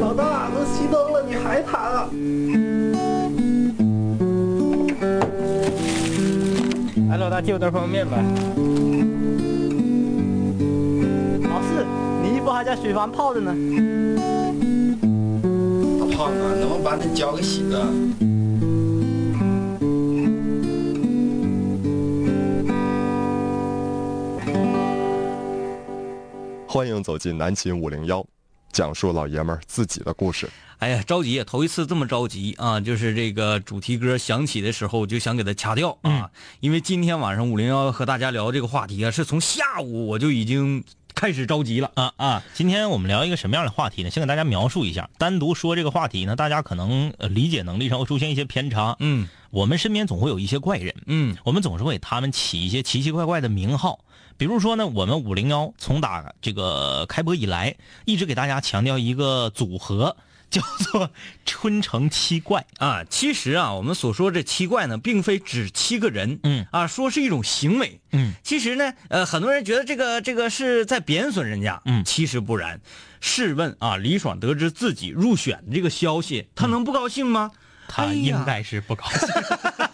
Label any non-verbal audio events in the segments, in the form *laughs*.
老大，都熄灯了，你还弹啊？哎，老大，借我袋方便面呗。老四，你衣服还在水房泡着呢。大胖子，能不能把那脚给洗了？欢迎走进南秦五零幺，讲述老爷们儿自己的故事。哎呀，着急呀！头一次这么着急啊！就是这个主题歌响起的时候，我就想给它掐掉啊！因为今天晚上五零幺和大家聊这个话题啊，是从下午我就已经开始着急了啊啊！今天我们聊一个什么样的话题呢？先给大家描述一下。单独说这个话题呢，大家可能呃理解能力上会出现一些偏差。嗯，我们身边总会有一些怪人，嗯，我们总是会给他们起一些奇奇怪怪的名号。比如说呢，我们五零幺从打这个开播以来，一直给大家强调一个组合，*laughs* 叫做“春城七怪。啊。其实啊，我们所说这七怪呢，并非指七个人，嗯。啊，说是一种行为，嗯。其实呢，呃，很多人觉得这个这个是在贬损人家，嗯。其实不然。试问啊，李爽得知自己入选这个消息，他能不高兴吗？”，他应该是不高兴。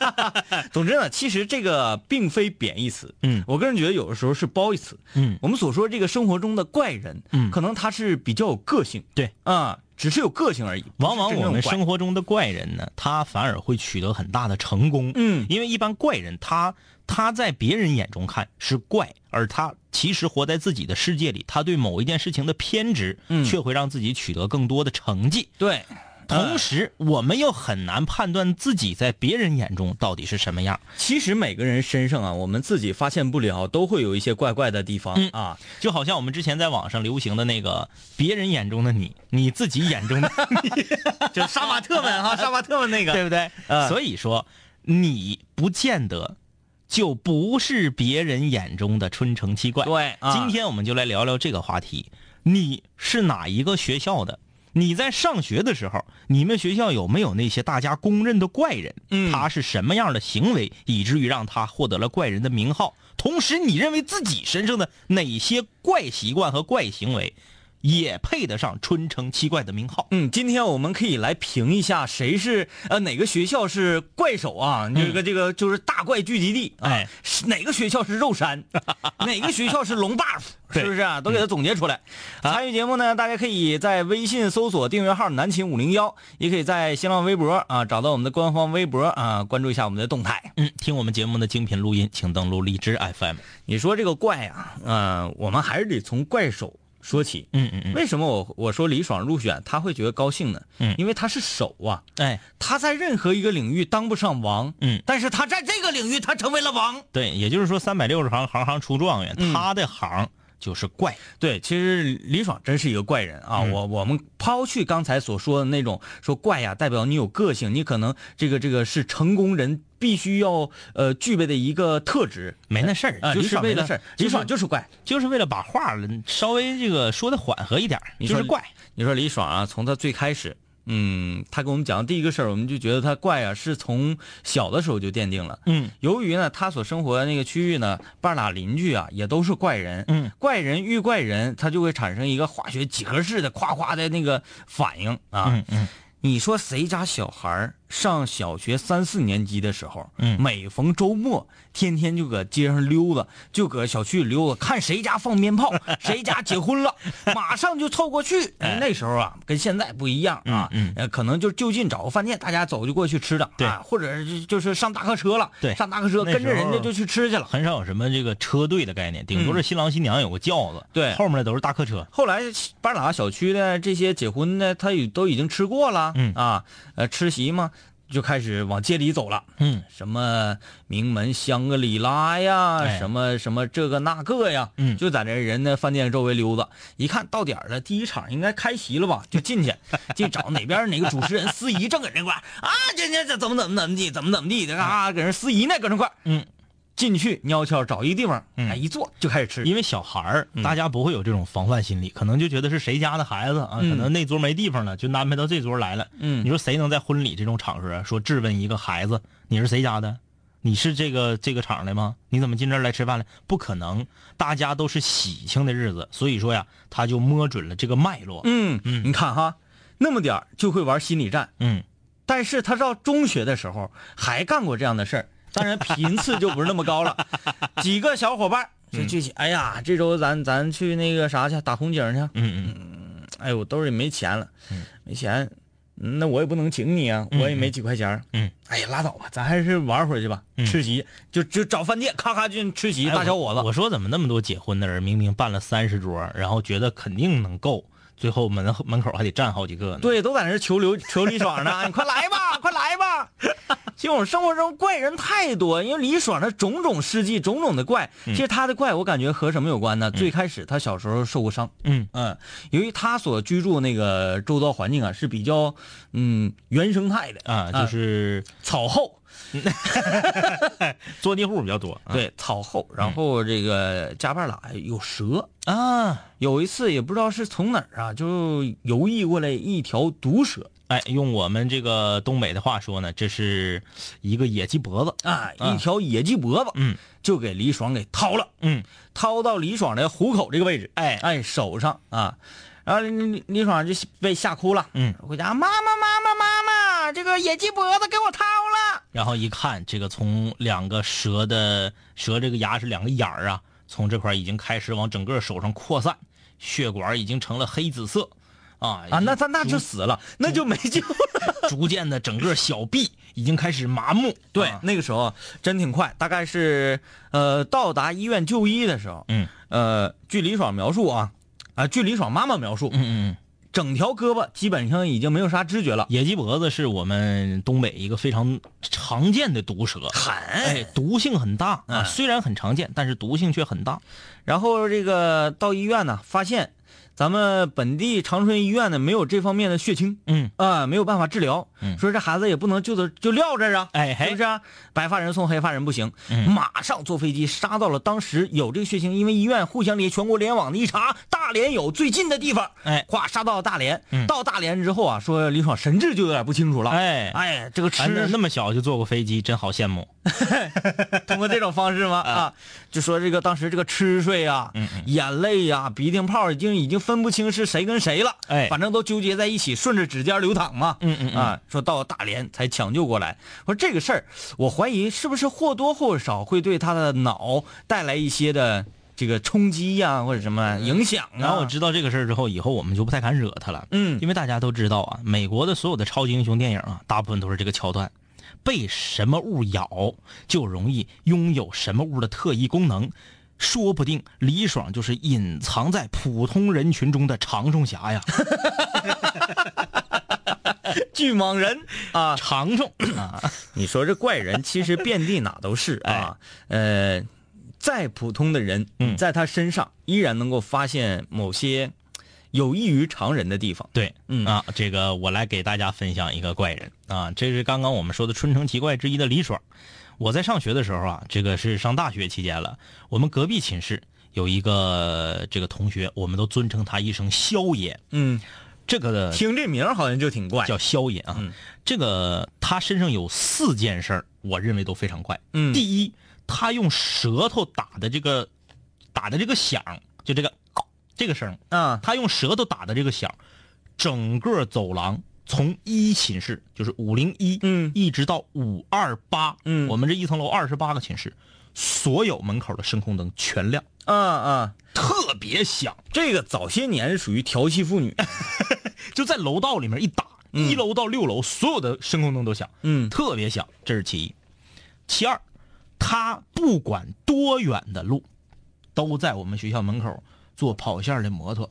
*laughs* 总之呢，其实这个并非贬义词，嗯。我个人觉得有的时候是褒义词。嗯。我们所说这个生活中的怪人，嗯。可能他是比较有个性，对。啊，只是有个性而已。往往我们生活，中的怪人呢，他反而会取得很大的成功。嗯因为一般怪人他他在别人眼中看是怪，而他其实活在自己的世界里，他对某一件事情的偏执，嗯却会让自己取得更多的成绩。对，同时，我们又很难判断自己在别人眼中到底是什么样。其实每个人身上啊，我们自己发现不了，都会有一些怪怪的地方、嗯啊。就好像我们之前在网上流行的那个别人眼中的你，你自己眼中的 *laughs* 你，就杀马特们哈，杀马特们那个，对不对？嗯所以说，你不见得就不是别人眼中的春城七怪。对啊今天我们就来聊聊这个话题。你是哪一个学校的？你在上学的时候，你们学校有没有那些大家公认的怪人？嗯他是什么样的行为，以至于让他获得了怪人的名号？同时，你认为自己身上的哪些怪习惯和怪行为，也配得上春城七怪的名号？嗯，今天我们可以来评一下谁是呃哪个学校是怪手啊？这个这个就是大怪聚集地，啊哪个学校是肉山，*laughs* 哪个学校是龙 buff，是不是啊？都给它总结出来。参与节目呢，大家可以在微信搜索订阅号“南秦五零幺”，也可以在新浪微博啊找到我们的官方微博啊，关注一下我们的动态。嗯，听我们节目的精品录音，请登录荔枝 FM。你说这个怪啊，嗯、我们还是得从怪手说起。嗯嗯嗯，为什么我我说李爽入选他会觉得高兴呢？嗯因为他是手啊，哎，他在任何一个领域当不上王，嗯但是他在这个领域他成为了王。对，也就是说三百六十行，行行出状元，嗯他的行就是怪。对，其实李爽真是一个怪人啊！嗯我我们抛去刚才所说的那种说怪呀，代表你有个性，你可能这个这个是成功人必须要呃具备的一个特质，没那事儿啊，就是为了李爽就是怪。就是为了把话稍微这个说的缓和一点，你说就是怪。你说李爽啊，从他最开始嗯，他跟我们讲的第一个事儿，我们就觉得他怪啊，是从小的时候就奠定了。嗯，由于呢，他所生活的那个区域呢，半拉邻居啊，也都是怪人。嗯，怪人遇怪人，他就会产生一个化学几何式的夸夸的那个反应啊。嗯嗯，你说谁家小孩儿上小学三四年级的时候，嗯。每逢周末，天天就搁街上溜达，就搁小区里溜达，看谁家放鞭炮，*laughs* 谁家结婚了，马上就凑过去。*laughs* 哎。那时候啊，跟现在不一样啊，嗯嗯。呃，可能就就近找个饭店，大家走就过去吃的，对。啊，或者是就是上大客车了，对。上大客车跟着人家就去吃去了。很少有什么这个车队的概念，顶多是新郎新娘有个轿子，对。后面的都是大客车。后来半拉小区的这些结婚的，他也都已经吃过了，嗯。啊，呃，吃席嘛，就开始往街里走了。嗯。什么名门香格里拉呀，哎。什么什么这个那个呀，嗯。就在这人那饭店周围溜达。一看到点儿了，第一场应该开席了吧，就进去，*laughs* 就找哪边哪个主持人司仪正搁那块儿。啊，这这这怎么怎么怎么地，怎么怎么地的啊，搁人司仪呢，搁那块儿。嗯，进去鸟悄找一个地方，嗯哎，一坐就开始吃。因为小孩儿，大家不会有这种防范心理，可能就觉得是谁家的孩子啊，嗯可能那桌没地方了，就安排到这桌来了。嗯你说谁能在婚礼这种场合说质问一个孩子，你是谁家的？你是这个这个场的吗？你怎么进这儿来吃饭了？不可能，大家都是喜庆的日子，所以说呀，他就摸准了这个脉络。嗯嗯你看哈，那么点儿就会玩心理战，嗯但是他到中学的时候还干过这样的事儿，当然频次就不是那么高了。*laughs* 几个小伙伴儿就聚起，哎呀，这周咱咱去那个啥去打红警去。嗯嗯哎呦，我兜里没钱了，没钱，嗯那我也不能请你啊，我也没几块钱。嗯，哎呀，拉倒吧，咱还是玩会儿去吧，嗯吃席就就找饭店，咔咔进吃席，哎大小伙子。我说怎么那么多结婚的人，明明办了三十桌，然后觉得肯定能够，最后门门口还得站好几个呢？对，都在那求刘 *laughs* 求李爽呢，你快来吧，快来吧！*laughs* 其实我们生活中怪人太多，因为李爽的种种事迹、种种的怪，嗯。其实他的怪，我感觉和什么有关呢？最开始他小时候受过伤，嗯。嗯，由于他所居住那个周遭环境啊是比较嗯原生态的。啊，就是草厚，*laughs* 坐地户比较多。啊。对草厚，然后这个加半拉有蛇，啊，有一次也不知道是从哪儿啊，就游弋过来一条毒蛇。哎，用我们这个东北的话说呢，这是一个野鸡脖子。啊，啊。一条野鸡脖子，嗯。就给李爽给掏了。嗯，掏到李爽的虎口这个位置，哎。哎手上啊，然后李李李爽就被吓哭了，嗯，回家妈妈妈妈妈妈，这个野鸡脖子给我掏了，然后一看，这个从两个蛇的蛇这个牙是两个眼儿啊，从这块已经开始往整个手上扩散，血管已经成了黑紫色，啊啊，那他那就死了，那就没救了。*laughs* 逐渐的整个小臂已经开始麻木。对，啊。那个时候真挺快，大概是呃到达医院就医的时候，嗯。呃，据李爽描述啊，啊，据李爽妈妈描述，嗯嗯嗯，整条胳膊基本上已经没有啥知觉了，野鸡脖子是我们东北一个非常常见的毒蛇，狠，哎，毒性很大啊，嗯。虽然很常见，但是毒性却很大。然后这个到医院呢，发现咱们本地长春医院呢没有这方面的血清嗯，啊、没有办法治疗。嗯说这孩子也不能就这就撂这儿啊，哎是不是、啊？白发人送黑发人不行，嗯马上坐飞机杀到了当时有这个血清，因为医院互相联全国联网的一查，大连有最近的地方，哎咵杀到了大连。嗯到大连之后啊，说李爽神志就有点不清楚了。哎哎，这个吃哎那那么小就坐过飞机，真好羡慕。*laughs* 通过这种方式吗？*laughs* 啊，就说这个当时这个吃睡啊，嗯眼泪呀、鼻涕泡已经已经分不清是谁跟谁了，哎反正都纠结在一起，顺着指尖流淌嘛。嗯嗯嗯啊，说到大连才抢救过来。说这个事儿，我怀疑是不是或多或少会对他的脑带来一些的这个冲击呀、或者什么影响啊。然后我知道这个事儿之后，以后我们就不太敢惹他了。嗯因为大家都知道啊，美国的所有的超级英雄电影啊，大部分都是这个桥段：被什么物咬，就容易拥有什么物的特异功能。说不定李爽就是隐藏在普通人群中的长虫侠呀！*laughs* 巨蟒人。啊，长虫啊，你说这怪人其实遍地哪都是啊，呃，再普通的人，嗯。在他身上依然能够发现某些有异于常人的地方。对，嗯。啊，这个我来给大家分享一个怪人。啊，这是刚刚我们说的春城奇怪之一的李爽。我在上学的时候啊，这个是上大学期间了，我们隔壁寝室有一个这个同学，我们都尊称他一声萧爷。嗯这个的听这名儿好像就挺怪。叫萧爷啊。嗯这个他身上有四件事儿，我认为都非常怪。嗯第一，他用舌头打的这个打的这个响，就这个这个声，啊，他用舌头打的这个响，整个走廊从一寝室就是五零一，嗯。一直到五二八，嗯。我们这一层楼二十八个寝室，所有门口的声控灯全亮，啊啊，特别响。这个早些年属于调戏妇女。*laughs* 就在楼道里面一打，一楼到六楼所有的声控灯都响，嗯。特别响，这是其一。其二，他不管多远的路，都在我们学校门口做跑线的摩托，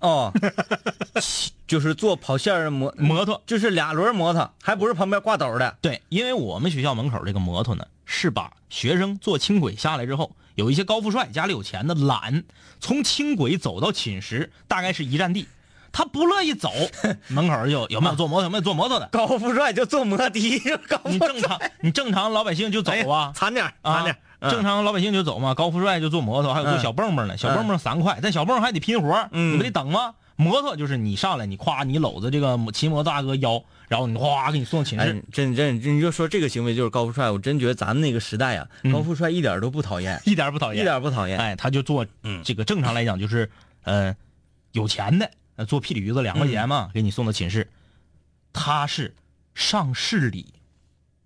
哦，*laughs* 就是坐跑线儿的摩摩托就是俩轮摩托，还不是旁边挂斗的。对，因为我们学校门口这个摩托呢，是把学生坐轻轨下来之后，有一些高富帅家里有钱的懒，从轻轨走到寝室，大概是一站地，他不乐意走，*laughs* 门口就有没有坐摩托，有没有坐摩托的？*laughs* 高富帅就坐摩的，高富你正常，你正常老百姓就走哎啊，惨点啊惨点正常老百姓就走嘛，高富帅就坐摩托，还有坐嗯。小蹦蹦呢，小蹦蹦三块，但小蹦蹦还得拼活你不得等吗？摩托就是你上来，你夸你搂着这个骑摩托大哥腰，然后你哗给你送寝哎室，，真真你就说这个行为就是高富帅，我真觉得咱们那个时代啊，高富帅一点都不讨厌，一点不讨厌，一点不讨厌。哎，他就做嗯。这个正常来讲就是，呃，有钱的，呃坐屁驴子两块钱嗯。嘛，给你送到寝室。他是上市里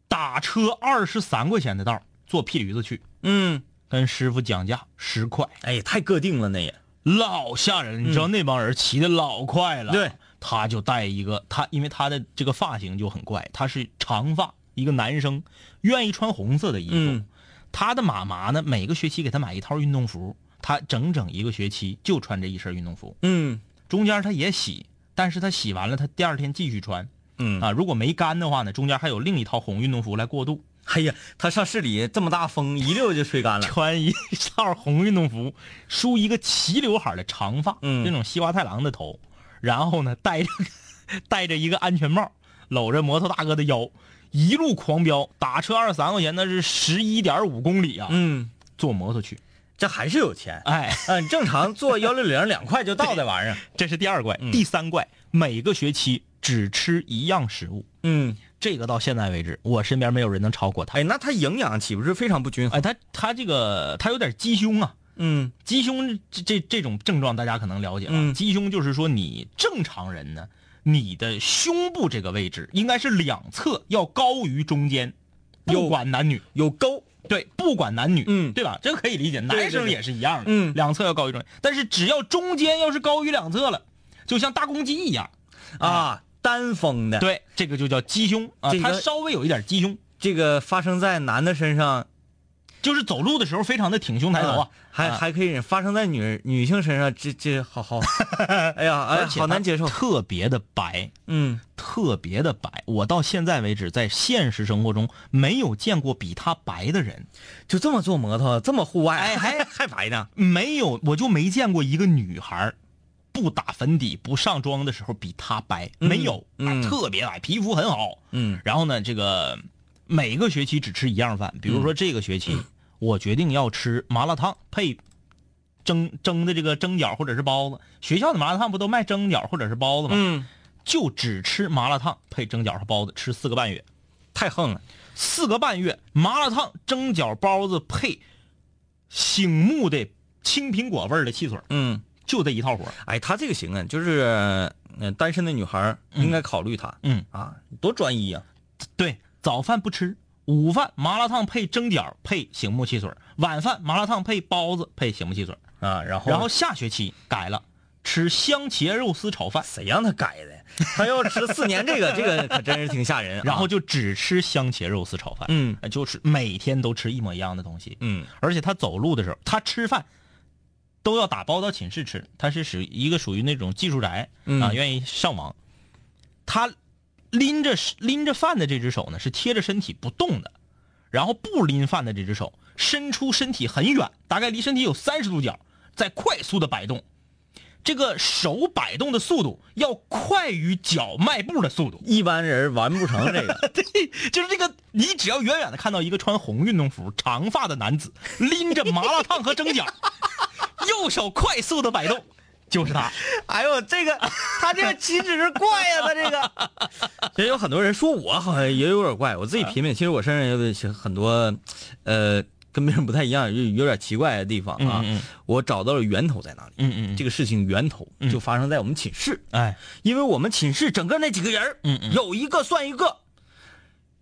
打车二十三块钱的道儿坐屁驴子去，嗯，跟师傅讲价十块，哎，太个定了那也。老吓人。你知道那帮人骑的老快了，嗯对，他就带一个他，因为他的这个发型就很怪，他是长发，一个男生，愿意穿红色的衣服。嗯他的妈妈呢，每个学期给他买一套运动服，他整整一个学期就穿这一身运动服。嗯中间他也洗，但是他洗完了，他第二天继续穿。嗯啊，如果没干的话呢，中间还有另一套红运动服来过渡。哎呀，他上市里这么大风，一溜就吹干了。穿一套红运动服，梳一个齐刘海的长发，嗯那种西瓜太郎的头，然后呢戴着戴着一个安全帽，搂着摩托大哥的腰，一路狂飙，打车二十三块钱，那是十一点五公里啊！嗯，坐摩托去，这还是有钱。哎，嗯，正常坐幺六零两块就到的玩意儿。这是第二怪，嗯第三怪，每个学期只吃一样食物，嗯，这个到现在为止，我身边没有人能超过他。哎，那他营养岂不是非常不均衡？哎，他他这个他有点鸡胸啊，嗯鸡胸这这这种症状大家可能了解了。嗯鸡胸就是说你正常人呢，你的胸部这个位置应该是两侧要高于中间，有不管男女。有沟。对，不管男女，嗯对吧？这个可以理解，男生也是一样的，嗯两侧要高于中间，但是只要中间要是高于两侧了，就像大公鸡一样，啊，单峰的。，对，这个就叫鸡胸啊，这个它稍微有一点鸡胸，这个发生在男的身上，就是走路的时候非常的挺胸抬头啊，还啊还可以发生在女女性身上，这这好好，*laughs* 哎呀，而且好难接受。特别的白，嗯，特别的白。我到现在为止，在现实生活中没有见过比他白的人，就这么坐摩托，这么户外，哎还 *laughs* 还白呢。没有，我就没见过一个女孩儿不打粉底、不上妆的时候比他白，嗯没有，特别白，皮肤很好。嗯然后呢，这个每个学期只吃一样饭，比如说这个学期，我决定要吃麻辣烫配蒸蒸的这个蒸饺或者是包子。学校的麻辣烫不都卖蒸饺或者是包子吗？嗯，就只吃麻辣烫配蒸饺和包子，吃四个半月。太横了。四个半月，麻辣烫、蒸饺、包子配醒目的青苹果味儿的汽水，嗯，就这一套活儿哎，他这个行啊，就是嗯、单身的女孩儿应该考虑他。嗯啊，多专一啊。对，早饭不吃，午饭麻辣烫配蒸饺配醒目汽水，晚饭麻辣烫配包子配醒目汽水。啊，然后然后下学期改了，吃香茄肉丝炒饭，谁让他改的？他要吃四年这个，*laughs* 这个可真是挺吓人啊。然后就只吃香茄肉丝炒饭，嗯呃就是每天都吃一模一样的东西。嗯而且他走路的时候，他吃饭都要打包到寝室吃。他是属于一个属于那种技术宅、嗯啊，愿意上网。他拎着拎着饭的这只手呢是贴着身体不动的，然后不拎饭的这只手伸出身体很远，大概离身体有三十度角，在快速的摆动。这个手摆动的速度要快于脚迈步的速度。一般人完不成这个。*laughs* 对，就是这个，你只要远远的看到一个穿红运动服、长发的男子拎着麻辣烫和蒸饺，*laughs* 右手快速的摆动，就是他。哎呦，这个他这个岂止是怪呀、*laughs* 他这个，其实有很多人说我好像也有点怪，我自己品品，其实我身上也有很多，呃，跟别人不太一样，有有点奇怪的地方啊。嗯嗯我找到了源头在哪里。嗯嗯这个事情源头就发生在我们寝室，哎，因为我们寝室整个那几个人，嗯嗯。有一个算一个。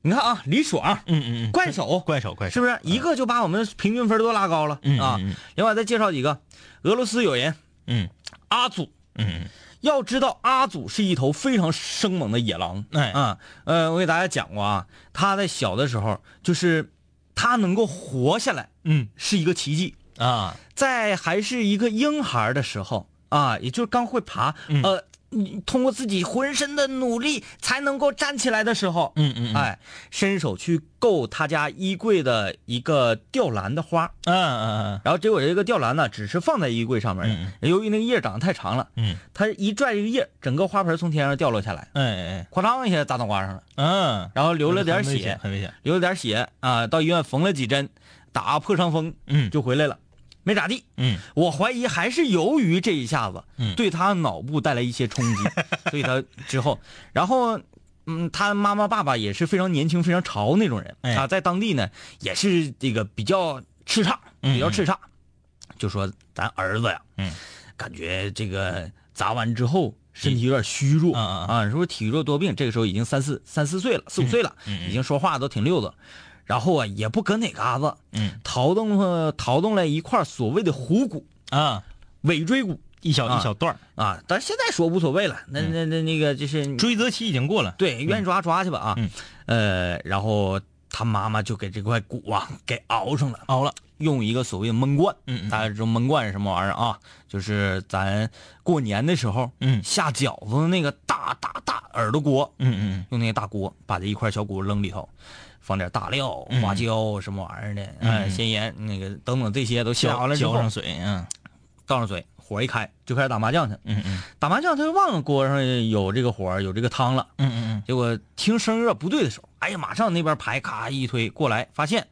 你看啊，李爽，嗯嗯嗯，怪手，怪手怪手，是不是？一个就把我们平均分都拉高了、嗯啊？另外再介绍几个，俄罗斯有人嗯。阿祖，嗯。要知道阿祖是一头非常生猛的野狼，哎。啊，呃，我给大家讲过啊，他在小的时候就是他能够活下来嗯。是一个奇迹，啊，在还是一个婴孩的时候啊，也就是刚会爬，嗯。呃，你通过自己浑身的努力才能够站起来的时候，嗯嗯嗯。哎，伸手去够他家衣柜的一个吊篮的花，嗯嗯嗯。然后结果这个吊篮呢，只是放在衣柜上面的，由于那个叶长得太长了，嗯。他一拽这个叶，整个花盆从天上掉落下来，嗯哎哎哐当一下砸脑瓜上了，嗯，然后流了点血险，很危险。流了点血啊，到医院缝了几针，打破伤风，嗯。就回来了，没咋地。嗯。我怀疑还是由于这一下子，嗯。对他脑部带来一些冲击，*laughs* 所以他之后，然后，嗯，他妈妈爸爸也是非常年轻、非常潮那种人，哎。啊，在当地呢也是这个比较叱咤，嗯。比较叱咤，就说咱儿子呀，嗯，感觉这个砸完之后身体有点虚弱，啊，说体弱多病，这个时候已经三四三四岁了，四五岁了，已经说话都挺溜子，然后啊也不搁哪嘎子，嗯。淘动了淘动了一块所谓的虎骨。啊，尾椎骨一小啊。一小段儿。啊，但是现在说无所谓了，那那那那个就是追责期已经过了。对，愿意抓抓去吧啊，嗯。呃，然后他妈妈就给这块骨啊给熬上了，熬了，用一个所谓的焖罐，大家知道焖罐是什么玩意儿啊？就是咱过年的时候，嗯。下饺子的那个大大大耳朵锅，嗯嗯。用那个大锅把这一块小骨扔里头，放点大料、嗯花椒什么玩意儿的，嗯哎，咸盐那个等等这些都下完了之后浇上，水，嗯倒上水，火一开就开始打麻将去。嗯嗯打麻将他就忘了锅上有这个火有这个汤了，嗯嗯结果听声有点不对的时候，哎呀，马上那边牌咔一推过来，发现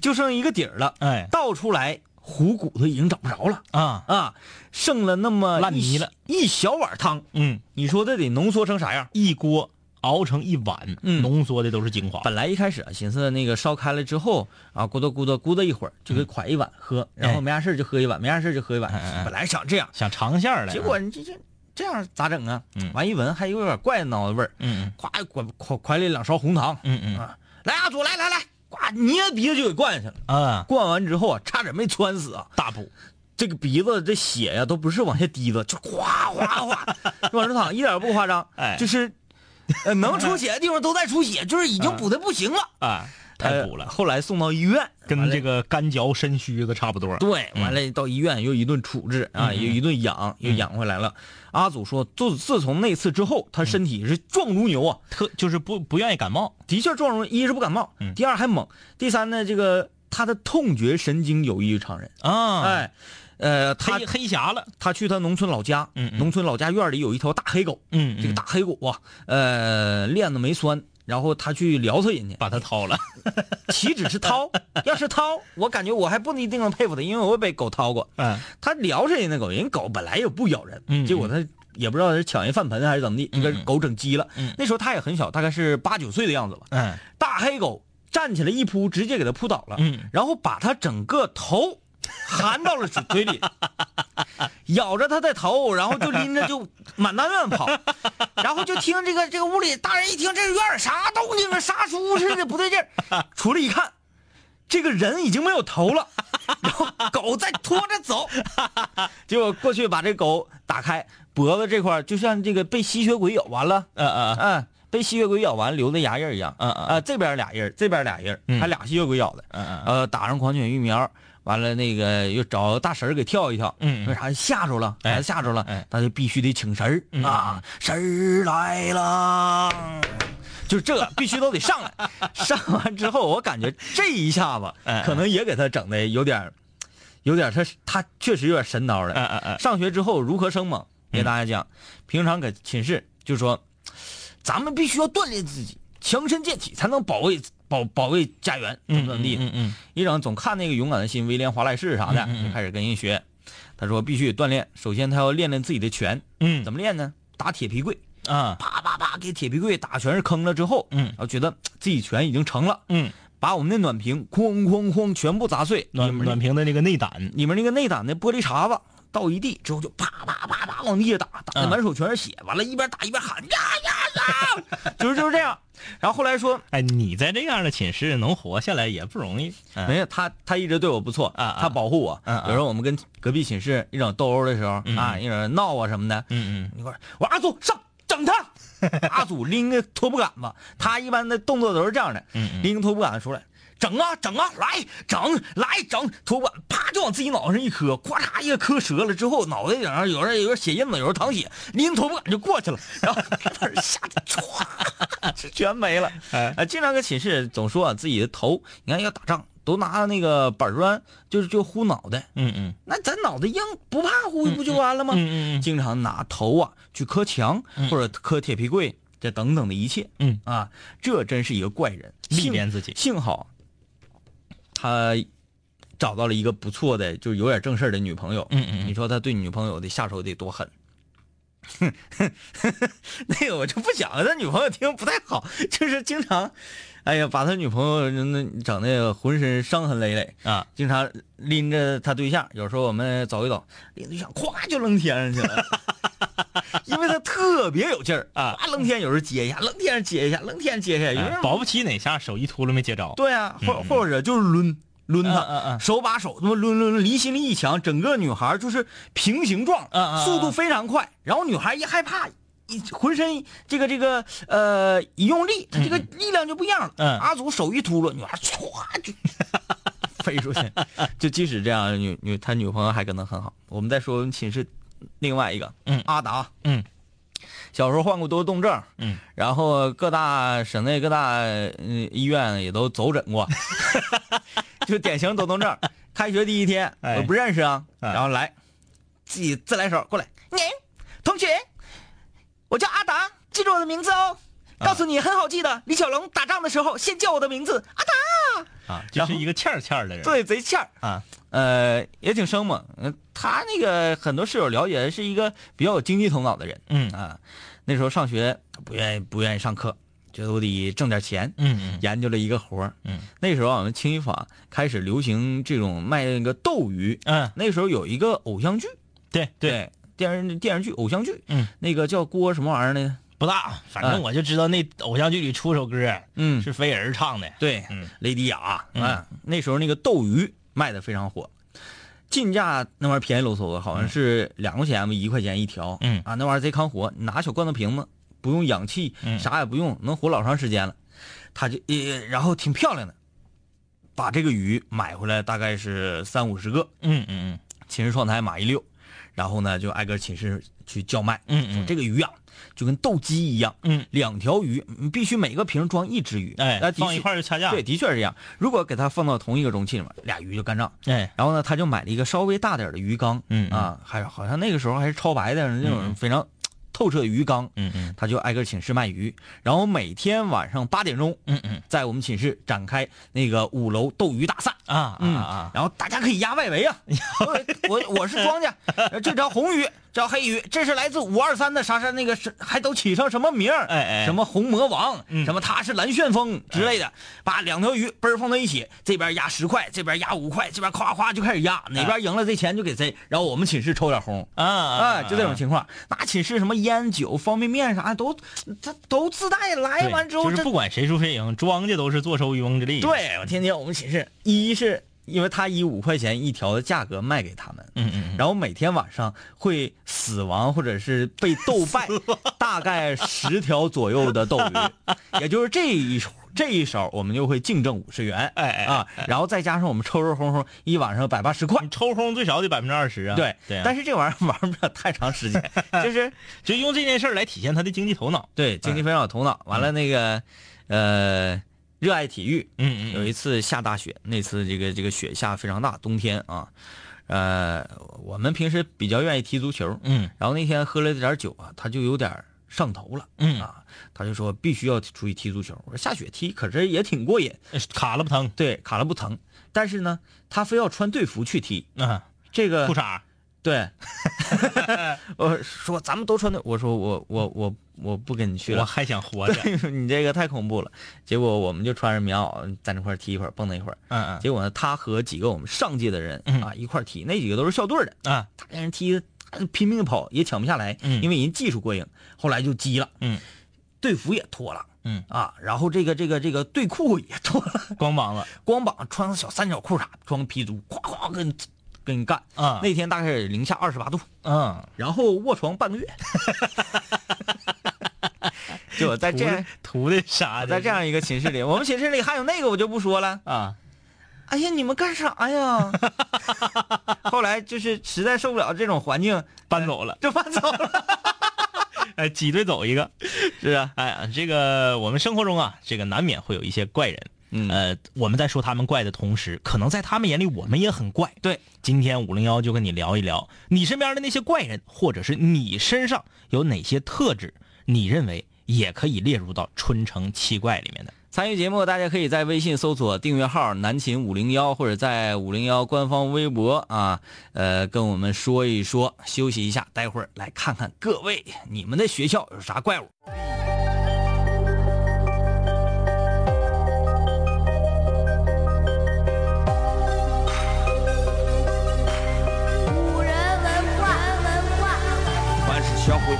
就剩一个底儿了，嗯，哎倒出来糊骨头已经找不着了啊，啊，剩了那么烂泥了，一小碗汤，嗯，你说这得浓缩成啥样？一锅熬成一碗，嗯浓缩的都是精华。本来一开始啊，寻思那个烧开了之后啊，咕嘟咕嘟咕嘟一会儿就给㧟一碗喝，然后没啥事儿就喝一碗，没啥事儿就喝一碗。本来想这样，想尝馅儿的，结果你这这这样咋整啊？嗯完一闻还有点怪脑子味儿，嗯咵蒯蒯蒯里两勺红糖，嗯嗯啊，来阿祖来来来，咵捏鼻子就给灌下去了。嗯啊，灌完之后啊，差点没窜死啊！大补，这个鼻子这血呀、都不是往下滴的，就哗哗哗往这淌，一点不夸张。哎就是，*laughs* 呃，能出血的地方都在出血，就是已经补的不行了。啊，太补了，呃后来送到医院，跟这个干嚼身虚的差不多。对，完了到医院又一顿处置啊，又一顿养，又养回来了。阿祖说，自自从那次之后，他身体是壮如牛啊，特就是不不愿意感冒，的确壮如，一是不感冒，嗯第二还猛，第三呢，这个他的痛觉神经有异于常人。啊，哎，呃，他黑黑匣了，他去他农村老家，嗯嗯。农村老家院里有一条大黑狗，嗯，这个大黑狗啊，呃，链子没拴，然后他去撩他人家，把他掏了，*laughs* 岂止是掏，要是掏，我感觉我还不一定能佩服他，因为我被狗掏过。嗯。他撩着人家狗，人狗本来也不咬人，嗯结果他也不知道是抢人饭盆还是怎么地，就给狗整急了。嗯。那时候他也很小，大概是八九岁的样子吧。嗯。大黑狗站起来一扑，直接给他扑倒了，嗯。然后把他整个头含到了嘴嘴里，咬着他的头，然后就拎着就满大院跑，*laughs* 然后就听这个这个屋里大人一听这院儿啥动静啊，杀猪似的，不对劲儿，出来一看。这个人已经没有头了，然后狗在拖着走，*laughs* 结果过去把这狗打开，脖子这块儿就像这个被吸血鬼咬完了，嗯嗯嗯，被吸血鬼咬完留的牙印儿一样，嗯嗯啊，这边俩印儿，这边俩印还俩吸血鬼咬的，嗯嗯呃，打上狂犬疫苗，完了那个又找大神儿给跳一跳，嗯为啥吓着了？哎孩子吓着了哎，他就必须得请神儿嗯啊，神儿来了。就这必须都得上来，*laughs* 上完之后，我感觉这一下子哎可能也给他整的有点儿，有点儿他他确实有点神叨了。上学之后如何生猛，给大家讲。平常搁寝室就说，咱们必须要锻炼自己，强身健体，才能保卫保保卫家园，怎么怎么地。嗯嗯一整总看那个勇敢的心，威廉华莱士啥的，嗯嗯嗯就开始跟人学。他说必须得锻炼，首先他要练练自己的拳，嗯怎么练呢？打铁皮柜，啊，啪啪啪给铁皮柜打全是坑了之后，嗯然后觉得自己拳已经成了，嗯，把我们的暖瓶哐哐哐全部砸碎，暖暖瓶的那个内胆，里面那个内胆的玻璃碴子倒一地之后就啪啪啪啪往地下打，打的嗯满手全是血，完了一边打一边喊呀呀呀，*laughs* 就是就是这样。*laughs* 然后后来说，哎，你在这样的寝室能活下来也不容易。嗯没有他，他一直对我不错啊啊他保护我。嗯嗯有时候我们跟隔壁寝室一整斗殴的时候啊，一整闹啊什么的，嗯嗯一会儿我阿祖上整他，*laughs* 阿祖拎个拖布杆子，他一般的动作都是这样的，嗯嗯拎个拖布杆子出来。整啊整啊，来整来整，托管啪就往自己脑袋上一磕，咵嚓一个磕折了之后，脑袋顶上有人有人血印子，有人淌血，拎托管就过去了，然后这吓得唰，全没了。哎，经常搁寝室总说自己的头，你看要打仗都拿那个板砖，就是就呼脑袋，嗯嗯那咱脑袋硬不怕呼不就完了吗？嗯嗯嗯经常拿头啊去磕墙、或者磕铁皮柜，这等等的一切。嗯啊，这真是一个怪人，历幸练自己幸好他找到了一个不错的，就是有点正事儿的女朋友。嗯嗯嗯你说他对女朋友的下手得多狠？*laughs* 那个我就不讲了，他女朋友听不太好，*laughs* 就是经常，哎呀，把他女朋友那整的浑身伤痕累累。啊，经常拎着他对象，有时候我们走一走，拎对象咵就扔天上去了，*laughs* *laughs* 因为他特别有劲儿啊咵扔天，有时候接一下，扔天上接一下，扔天上接一下，有哎人保不齐哪下手一秃噜没接着。对啊，或或者就是抡抡他，手把手那么抡抡抡，离心力一强，整个女孩就是平行状，速度非常快，然后女孩一害怕。一浑身这个这个呃一用力，她这个力量就不一样了。嗯阿祖手一秃噜，女孩唰就 *laughs* 飞出去。就即使这样，女女他女朋友还跟他很好。我们再说我们寝室另外一个，嗯。阿达，嗯，小时候患过多动症，嗯，然后各大省内各大嗯医院也都走诊过，*laughs* 就典型多动症。开学第一天，哎。我不认识啊，哎。然后来自己自来熟过来，您同学，我叫阿达，记住我的名字哦。告诉你很好记的，李小龙打仗的时候先叫我的名字，阿达。啊，就是一个欠儿欠儿的人。对，贼欠儿啊，呃，也挺生猛。嗯、他那个很多室友了解是一个比较有经济头脑的人。嗯啊，那时候上学不愿意不愿意上课，觉得我得挣点钱。嗯嗯研究了一个活儿。嗯，那时候我们清一坊开始流行这种卖那个斗鱼。嗯，那时候有一个偶像剧，对对，电视电视剧偶像剧，嗯，那个叫郭什么玩意儿呢？不大，反正我就知道那偶像剧里出首歌，嗯，是飞人唱的。对，嗯。雷迪亚，嗯。啊，那时候那个斗鱼卖的非常火，进价那玩意儿便宜喽嗦的，好像是两块钱吧，一块钱一条，嗯。啊，那玩意儿贼抗活，拿小罐头瓶子，不用氧气，嗯。啥也不用，能活老长时间了。他就呃，然后挺漂亮的，把这个鱼买回来大概是三五十个，嗯嗯嗯。寝室窗台码一溜，然后呢就挨个寝室去叫卖，嗯嗯。这个鱼啊就跟斗鸡一样，嗯，两条鱼你必须每个瓶装一只鱼，哎放一确块儿就掐架。对，的确是这样。如果给它放到同一个容器里面，俩鱼就干仗。哎，然后呢，他就买了一个稍微大点的鱼缸，嗯嗯。啊，还好像那个时候还是超白的那种非常透彻的鱼缸，嗯嗯。他就挨个寝室卖鱼，然后每天晚上八点钟，嗯嗯。在我们寝室展开那个五楼斗鱼大赛。啊啊嗯啊，然后大家可以压外围啊！*laughs* 我我是庄家，这条红鱼，这条黑鱼，这是来自五二三的啥啥那个是还都起上什么名儿哎哎什么红魔王，嗯什么他是蓝旋风之类的，把两条鱼嘣放在一起，这边压十块，这边压五块，这边夸夸就开始压，哪边赢了这钱就给谁，然后我们寝室抽点红。啊啊啊，就这种情况，那寝室什么烟酒、方便面啥都，他都自带。来完之后，就是不管谁输谁赢，庄家都是坐收渔翁之利。，对我天天我们寝室，一是因为他以五块钱一条的价格卖给他们，嗯嗯然后每天晚上会死亡或者是被斗 *laughs* 败 *laughs* 大概十条左右的斗鱼，也就是这一手这一手我们就会净挣五十元，哎哎啊，然后再加上我们抽抽轰轰一晚上百八十块。抽轰最少得百分之二十啊。对对啊，但是这玩意儿玩不了太长时间，*laughs* 就是就用这件事儿来体现他的经济头脑。对经济非常有头脑。完了那个，呃，热爱体育，嗯嗯有一次下大雪，那次这个这个雪下非常大，冬天啊，呃，我们平时比较愿意踢足球，嗯。然后那天喝了点酒啊，他就有点上头了，嗯。啊，他就说必须要出去踢足球。我说下雪踢，可是也挺过瘾，嗯，卡了不疼。对，卡了不疼，但是呢，他非要穿队服去踢，啊，这个裤衩对，*laughs* 我说咱们都穿的，我说我我我我不跟你去了，我还想活着。*laughs* 你这个太恐怖了。结果我们就穿着棉袄在那块踢一会儿，蹦跶一会儿。嗯嗯结果呢，他和几个我们上届的人嗯啊一块踢，那几个都是校队的，啊，他跟人踢拼命的跑，也抢不下来，嗯因为人技术过硬。后来就急了，嗯，队服也脱了，嗯啊，然后这个这个这个队裤也脱了，光膀子 *laughs* 光膀穿个小三角裤啥，穿个皮足，咵咵跟跟你干。啊，那天大概是零下二十八度，嗯，然后卧床半个月。*laughs* 就在这样图的啥？在这样一个寝室里，我们寝室里还有那个我就不说了。啊，哎呀，你们干啥呀？*laughs* 后来就是实在受不了这种环境，搬走了，就搬走了。*laughs* 哎，挤兑走一个。是啊，哎呀，这个我们生活中啊，这个难免会有一些怪人。嗯呃，我们在说他们怪的同时，可能在他们眼里我们也很怪。对，今天五零幺就跟你聊一聊你身边的那些怪人，或者是你身上有哪些特质，你认为也可以列入到春城七怪里面的。参与节目，大家可以在微信搜索订阅号“南秦五零幺”，或者在五零幺官方微博啊，呃，跟我们说一说。休息一下，待会儿来看看各位你们的学校有啥怪物。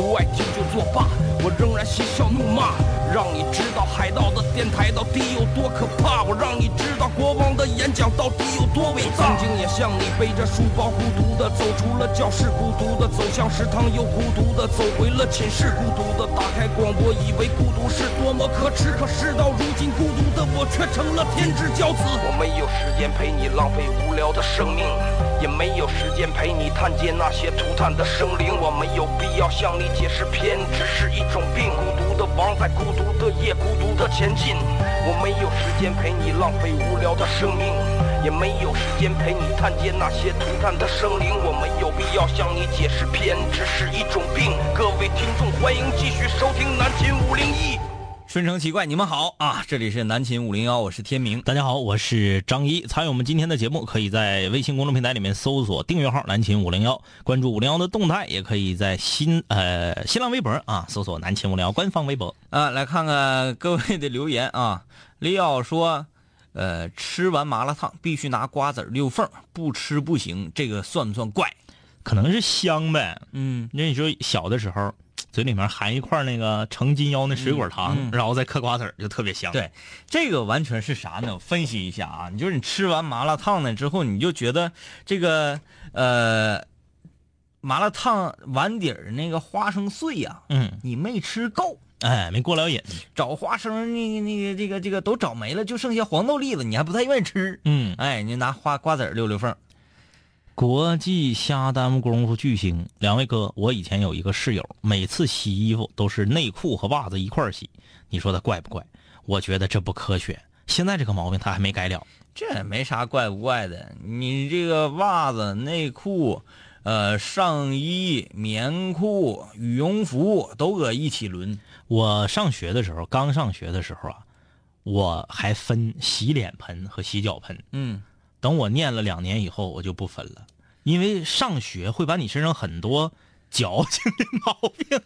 不爱听就作罢，我仍然嬉笑怒骂，让你知道海盗的电台到底有多可怕，我让你知道国王的演讲到底有多伟大。曾经也像你背着书包孤独的走出了教室，孤独的走向食堂，又孤独的走回了寝室，孤独的打开广播，以为孤独是多么可耻，可事到如今，孤独的我却成了天之骄子。我没有时间陪你浪费无聊的生命。也没有时间陪你探见那些涂炭的生灵，我没有必要向你解释偏执是一种病。孤独的王在孤独的夜孤独的前进，我没有时间陪你浪费无聊的生命，也没有时间陪你探监那些涂炭的生灵，我没有必要向你解释偏执是一种病。各位听众，欢迎继续收听南秦五零一。顺承奇怪，你们好啊！这里是南秦五零幺，我是天明。大家好，我是张一。参与我们今天的节目，可以在微信公众平台里面搜索订阅号“南秦五零幺”，关注五零幺的动态，也可以在新呃新浪微博啊搜索“南秦五零幺”官方微博。啊，来看看各位的留言啊。李奥说，呃，吃完麻辣烫必须拿瓜子溜缝，不吃不行，这个算不算怪？可能是香呗。嗯，那你说小的时候，嘴里面含一块那个成金腰那水果糖，嗯嗯然后再嗑瓜子儿，就特别香。对，这个完全是啥呢？我分析一下啊，你就是你吃完麻辣烫呢之后，你就觉得这个呃，麻辣烫碗底儿那个花生碎呀、嗯，你没吃够，哎，没过了瘾。找花生那个那个这个这个都找没了，就剩下黄豆粒子，你还不太愿意吃。嗯，哎，你拿花瓜子儿溜溜缝儿。国际瞎耽误功夫巨星，两位哥，我以前有一个室友，每次洗衣服都是内裤和袜子一块儿洗，你说他怪不怪？我觉得这不科学。现在这个毛病他还没改了。这也没啥怪不怪的，你这个袜子、内裤、呃上衣、棉裤、羽绒服都搁一起轮。我上学的时候，刚上学的时候啊，我还分洗脸盆和洗脚盆。嗯，等我念了两年以后，我就不分了，因为上学会把你身上很多矫情的毛病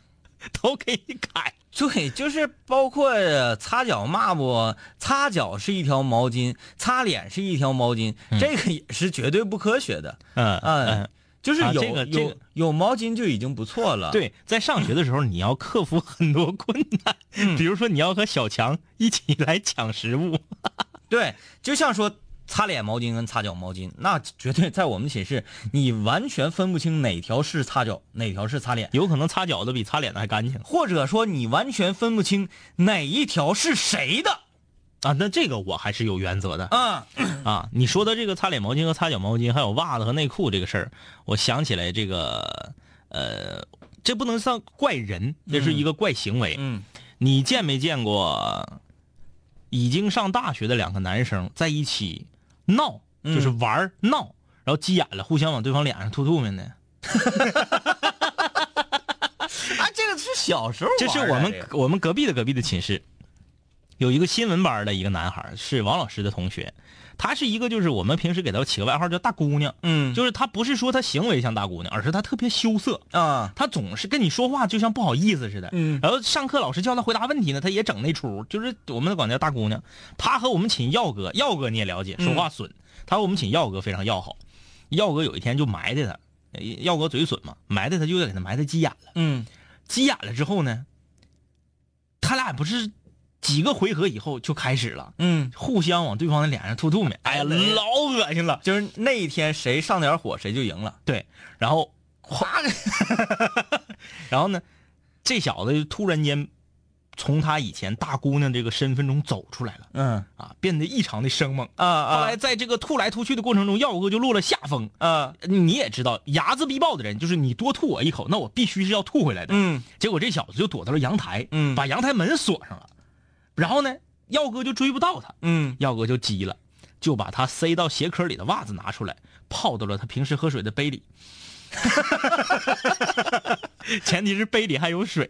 都给你改。对，就是包括呃擦脚抹布，擦脚是一条毛巾，擦脸是一条毛巾，这个也是绝对不科学的。嗯嗯嗯，就是有、啊这个这有个有毛巾就已经不错了。，对，在上学的时候，你要克服很多困难，比如说你要和小强一起来抢食物。对，就像说擦脸毛巾跟擦脚毛巾，那绝对在我们寝室，你完全分不清哪条是擦脚，哪条是擦脸，有可能擦脚的比擦脸的还干净或者说你完全分不清哪一条是谁的。啊！那这个我还是有原则的啊，啊！你说的这个擦脸毛巾和擦脚毛巾，还有袜子和内裤这个事儿，我想起来这个呃，这不能算怪人，这是一个怪行为。嗯你见没见过已经上大学的两个男生在一起闹，嗯就是玩儿闹，然后急眼了，互相往对方脸上吐吐沫呢？*laughs* 啊，这个是小时候这是我们这个我们隔壁的隔壁的寝室，有一个新闻班的一个男孩，是王老师的同学。他是一个，就是我们平时给她起个外号叫大姑娘，嗯就是她不是说她行为像大姑娘，而是她特别羞涩，啊她总是跟你说话就像不好意思似的。嗯然后上课老师叫她回答问题呢，她也整那出，就是我们管她叫大姑娘。她和我们寝耀哥，耀哥你也了解，说话损。他和我们寝耀哥非常要好。耀哥有一天就埋汰他，呃耀哥嘴损嘛，埋汰她就给他埋汰急眼了。嗯急眼了之后呢，他俩不是几个回合以后就开始了，嗯，互相往对方的脸上吐吐沫，哎呀，老恶心了。就是那一天谁上点火谁就赢了。对，然后咵，*laughs* 然后呢，这小子就突然间从他以前大姑娘这个身份中走出来了嗯啊，变得异常的生猛。啊后来在这个吐来吐去的过程中，耀哥就落了下风。啊你也知道，睚眦必报的人，就是你多吐我一口，那我必须是要吐回来的。嗯结果这小子就躲到了阳台，嗯把阳台门锁上了。然后呢，耀哥就追不到他，嗯耀哥就急了，就把他塞到鞋壳里的袜子拿出来，泡到了他平时喝水的杯里。*laughs* 前提是杯里还有水。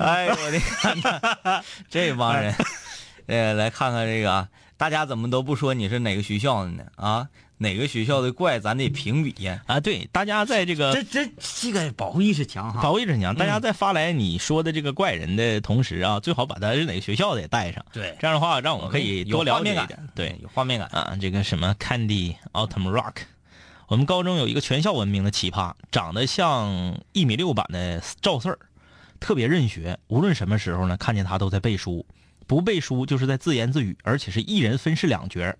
哎呦我的天呐，这帮人，*laughs* 呃，来看看这个啊，大家怎么都不说你是哪个学校的呢？啊，哪个学校的怪咱得评比呀。啊，对，大家在这个这这这个保护意识强哈。保卫着强，大家在发来你说的这个怪人的同时啊，最好把他是哪个学校的也带上。对这样的话让我们可以多了解一点。对，有画面感。啊，这个什么 Candy Autumn Rock，我们高中有一个全校闻名的奇葩，长得像一米六版的赵四儿，特别认学，无论什么时候呢，看见他都在背书，不背书就是在自言自语，而且是一人分饰两角儿，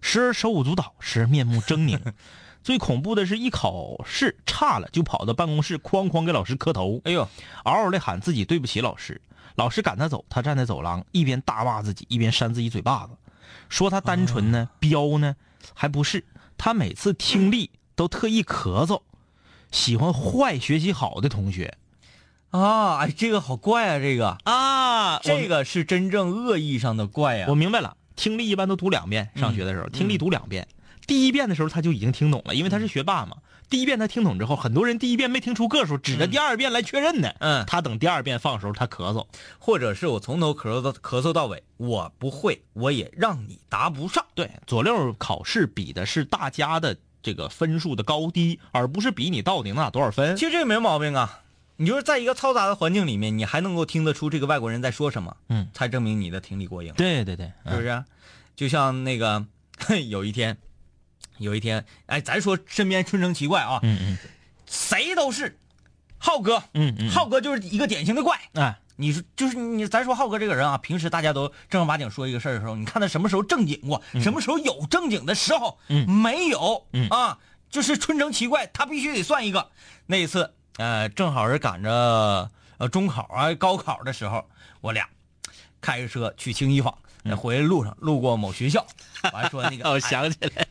时而手舞足蹈，时而面目狰狞。*laughs* 最恐怖的是一考试差了，就跑到办公室哐哐给老师磕头，哎呦，嗷嗷的喊自己对不起老师。老师赶他走，他站在走廊，一边大骂自己，一边扇自己嘴巴子，说他单纯呢，彪呢，还不是。他每次听力都特意咳嗽，喜欢坏学习好的同学啊，哎，这个好怪啊，这个啊。这个是真正恶意上的怪呀、我明白了，听力一般都读两遍，上学的时候、听力读两遍。第一遍的时候他就已经听懂了，因为他是学霸嘛。第一遍他听懂之后，很多人第一遍没听出个数，指着第二遍来确认呢。嗯他等第二遍放的时候，他咳嗽。或者是我从头咳嗽到咳嗽到尾，我不会，我也让你答不上。对，左六考试比的是大家的这个分数的高低，而不是比你到底能拿多少分。其实这个没毛病啊，你就是在一个嘈杂的环境里面，你还能够听得出这个外国人在说什么，嗯，才证明你的听力过硬，对对对，是不是？就像那个 *laughs* 有一天，有一天，哎，咱说身边春生奇怪啊，嗯嗯。谁都是，浩哥，嗯嗯，浩哥就是一个典型的怪。哎，你说就是你，咱说浩哥这个人啊，平时大家都正儿八经说一个事儿的时候，你看他什么时候正经过，什么时候有正经的时候，嗯。没有，嗯。啊，就是春生奇怪，他必须得算一个。那一次，呃，正好是赶着呃中考啊、高考的时候，我俩开着车去青衣坊，在回来路上路过某学校，完说那个，*laughs* 我哎想起来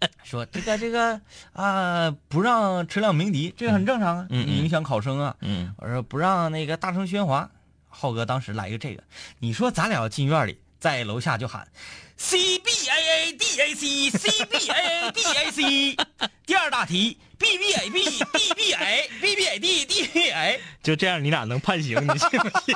了，说这个这个啊、不让车辆鸣笛，这个很正常啊，影响考生啊。嗯我说不让那个大声喧哗，浩哥当时来一个这个，你说咱俩要进院里，在楼下就喊 C B A A D A C C B A A D A C，*laughs* 第二大题 B B A B D B A B B A D D B A，就这样你俩能判刑，你信不信？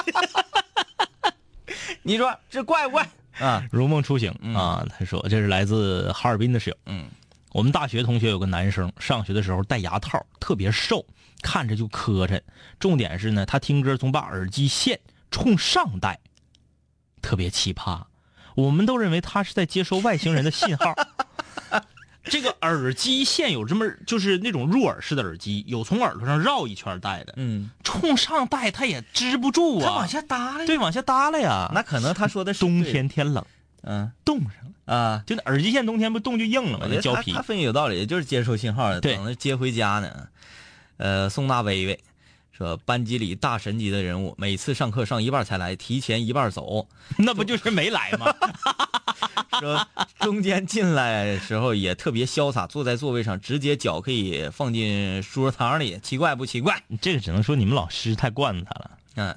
*laughs* 你说这怪不怪啊？如梦初醒啊，他说这是来自哈尔滨的室友。嗯，我们大学同学有个男生，上学的时候戴牙套，特别瘦，看着就磕碜。重点是呢，他听歌总把耳机线冲上戴，特别奇葩。我们都认为他是在接收外星人的信号。*laughs* 这个耳机线有这么就是那种入耳式的耳机，有从耳朵上绕一圈戴的，嗯，冲上戴它也支不住啊，它往下耷了，对，往下耷拉呀。那可能他说的是冬，天天冷，嗯。冻上了，啊。就那耳机线冬天不冻就硬了吗？那胶皮。他他分析有道理，就是接收信号的，对等着接回家呢。呃，宋大薇薇说，班级里大神级的人物，每次上课上一半才来，提前一半走。那不就是没来吗？*laughs* 说中间进来时候也特别潇洒，坐在座位上，直接脚可以放进书桌堂里，奇怪不奇怪？这个只能说你们老师太惯着他了。嗯，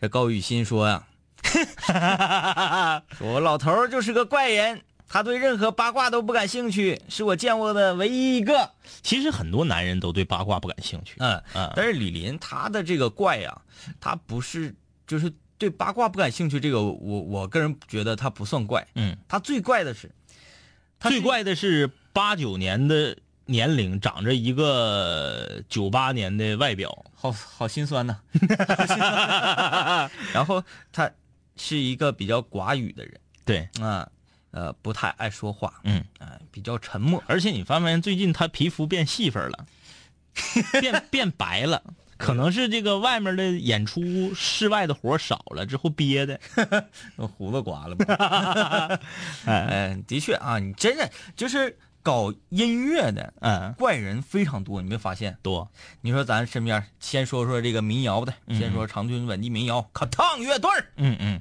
这高雨欣说呀，*laughs* 说我老头就是个怪人，他对任何八卦都不感兴趣，是我见过的唯一一个。其实很多男人都对八卦不感兴趣。嗯嗯但是李林他的这个怪呀、他不是就是对八卦不感兴趣，这个我我个人觉得他不算怪。嗯，他最怪的是，他最怪的是八九年的年龄，长着一个九八年的外表。好好心酸呐。*laughs* *laughs* 然后他是一个比较寡语的人对，啊，呃，不太爱说话，嗯，啊，比较沉默。而且你发没发现最近他皮肤变细粉了，*laughs* 变变白了。可能是这个外面的演出，室外的活少了之后憋的。用 *laughs* 胡子刮了吧？*laughs* 哎，的确啊，你真的就是搞音乐的嗯，怪人非常多，你没发现？多。你说咱身边先说说这个民谣的，先说长春本地民谣，可烫乐队儿嗯嗯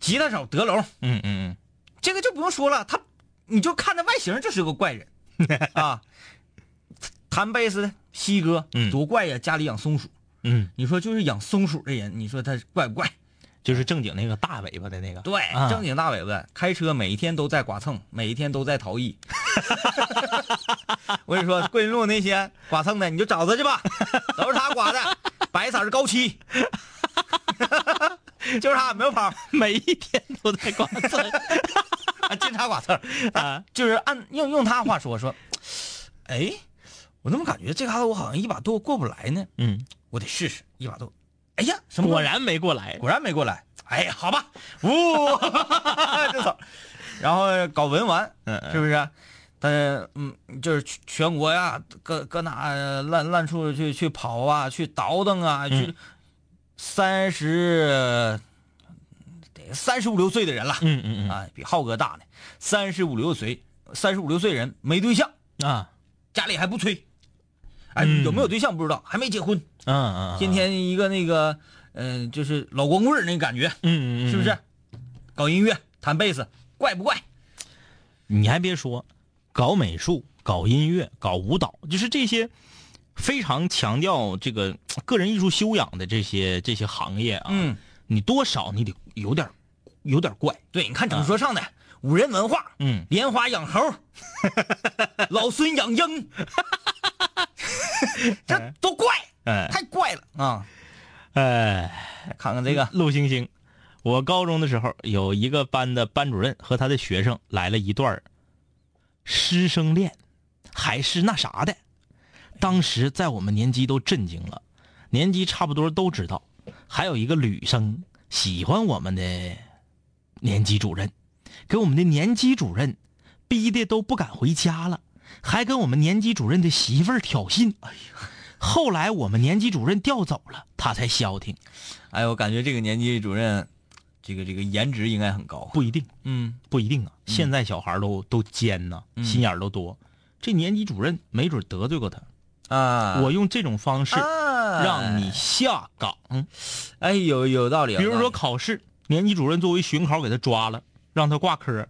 吉他手德龙，嗯嗯嗯这个就不用说了，他你就看他外形就是个怪人 *laughs* 啊。弹贝斯的西哥，嗯多怪呀！家里养松鼠，嗯，你说就是养松鼠的人，你说他怪不怪？就是正经那个大尾巴的那个。对，啊正经大尾巴，开车每一天都在剐蹭，每一天都在逃逸。*laughs* 我跟你说，桂林路那些剐蹭的，你就找他去吧，都是他剐的，白色是高七，*laughs* 就是他没有跑，每一天都在刮蹭。*laughs* 啊，经常剐蹭啊，就是按用用他话说说，哎，我怎么感觉这嘎达我好像一把舵过不来呢？嗯，我得试试一把舵。哎呀，什么？果然没过来。果然没过来。哎呀，好吧，呜。*laughs* 然后搞文玩，嗯嗯是不是？但是，嗯，就是全全国呀，搁搁哪烂烂处去去跑啊，去倒腾啊，嗯去三十得三十五六岁的人了，嗯嗯嗯。啊，比浩哥大呢，三十五六岁，三十五六岁人没对象，啊，家里还不催，哎，嗯。有没有对象不知道，还没结婚，嗯嗯，天天一个那个，嗯、就是老光棍儿那感觉，嗯嗯，是不是？搞音乐，弹贝斯，怪不怪？你还别说，搞美术、搞音乐、搞舞蹈，就是这些非常强调这个个人艺术修养的这些这些行业啊，嗯，你多少你得有点有点怪，对，你看整说唱的、五人文化，嗯，莲花养猴，*laughs* 老孙养鹰，这都怪，哎。太怪了。啊！哎，看看这个，陆星星，我高中的时候有一个班的班主任和他的学生来了一段师生恋，还是那啥的。当时在我们年级都震惊了，年级差不多都知道。还有一个女生喜欢我们的年级主任，给我们的年级主任逼的都不敢回家了，还跟我们年级主任的媳妇儿挑衅。哎呀，后来我们年级主任调走了，他才消停。哎，我感觉这个年级主任，这个这个颜值应该很高。不一定，嗯，不一定啊。现在小孩都都尖呐，心眼儿都多。这年级主任没准得罪过他，啊，我用这种方式啊让你下岗。哎，有有道理。比如说考试，年级主任作为巡考给他抓了，让他挂科，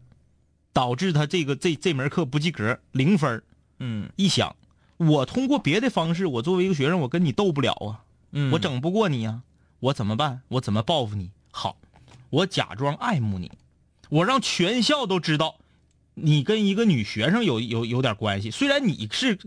导致他这个这这门课不及格，零分儿。嗯一想，我通过别的方式，我作为一个学生，我跟你斗不了啊，嗯，我整不过你呀、我怎么办？我怎么报复你？好，我假装爱慕你，我让全校都知道你跟一个女学生有有有点关系。虽然你是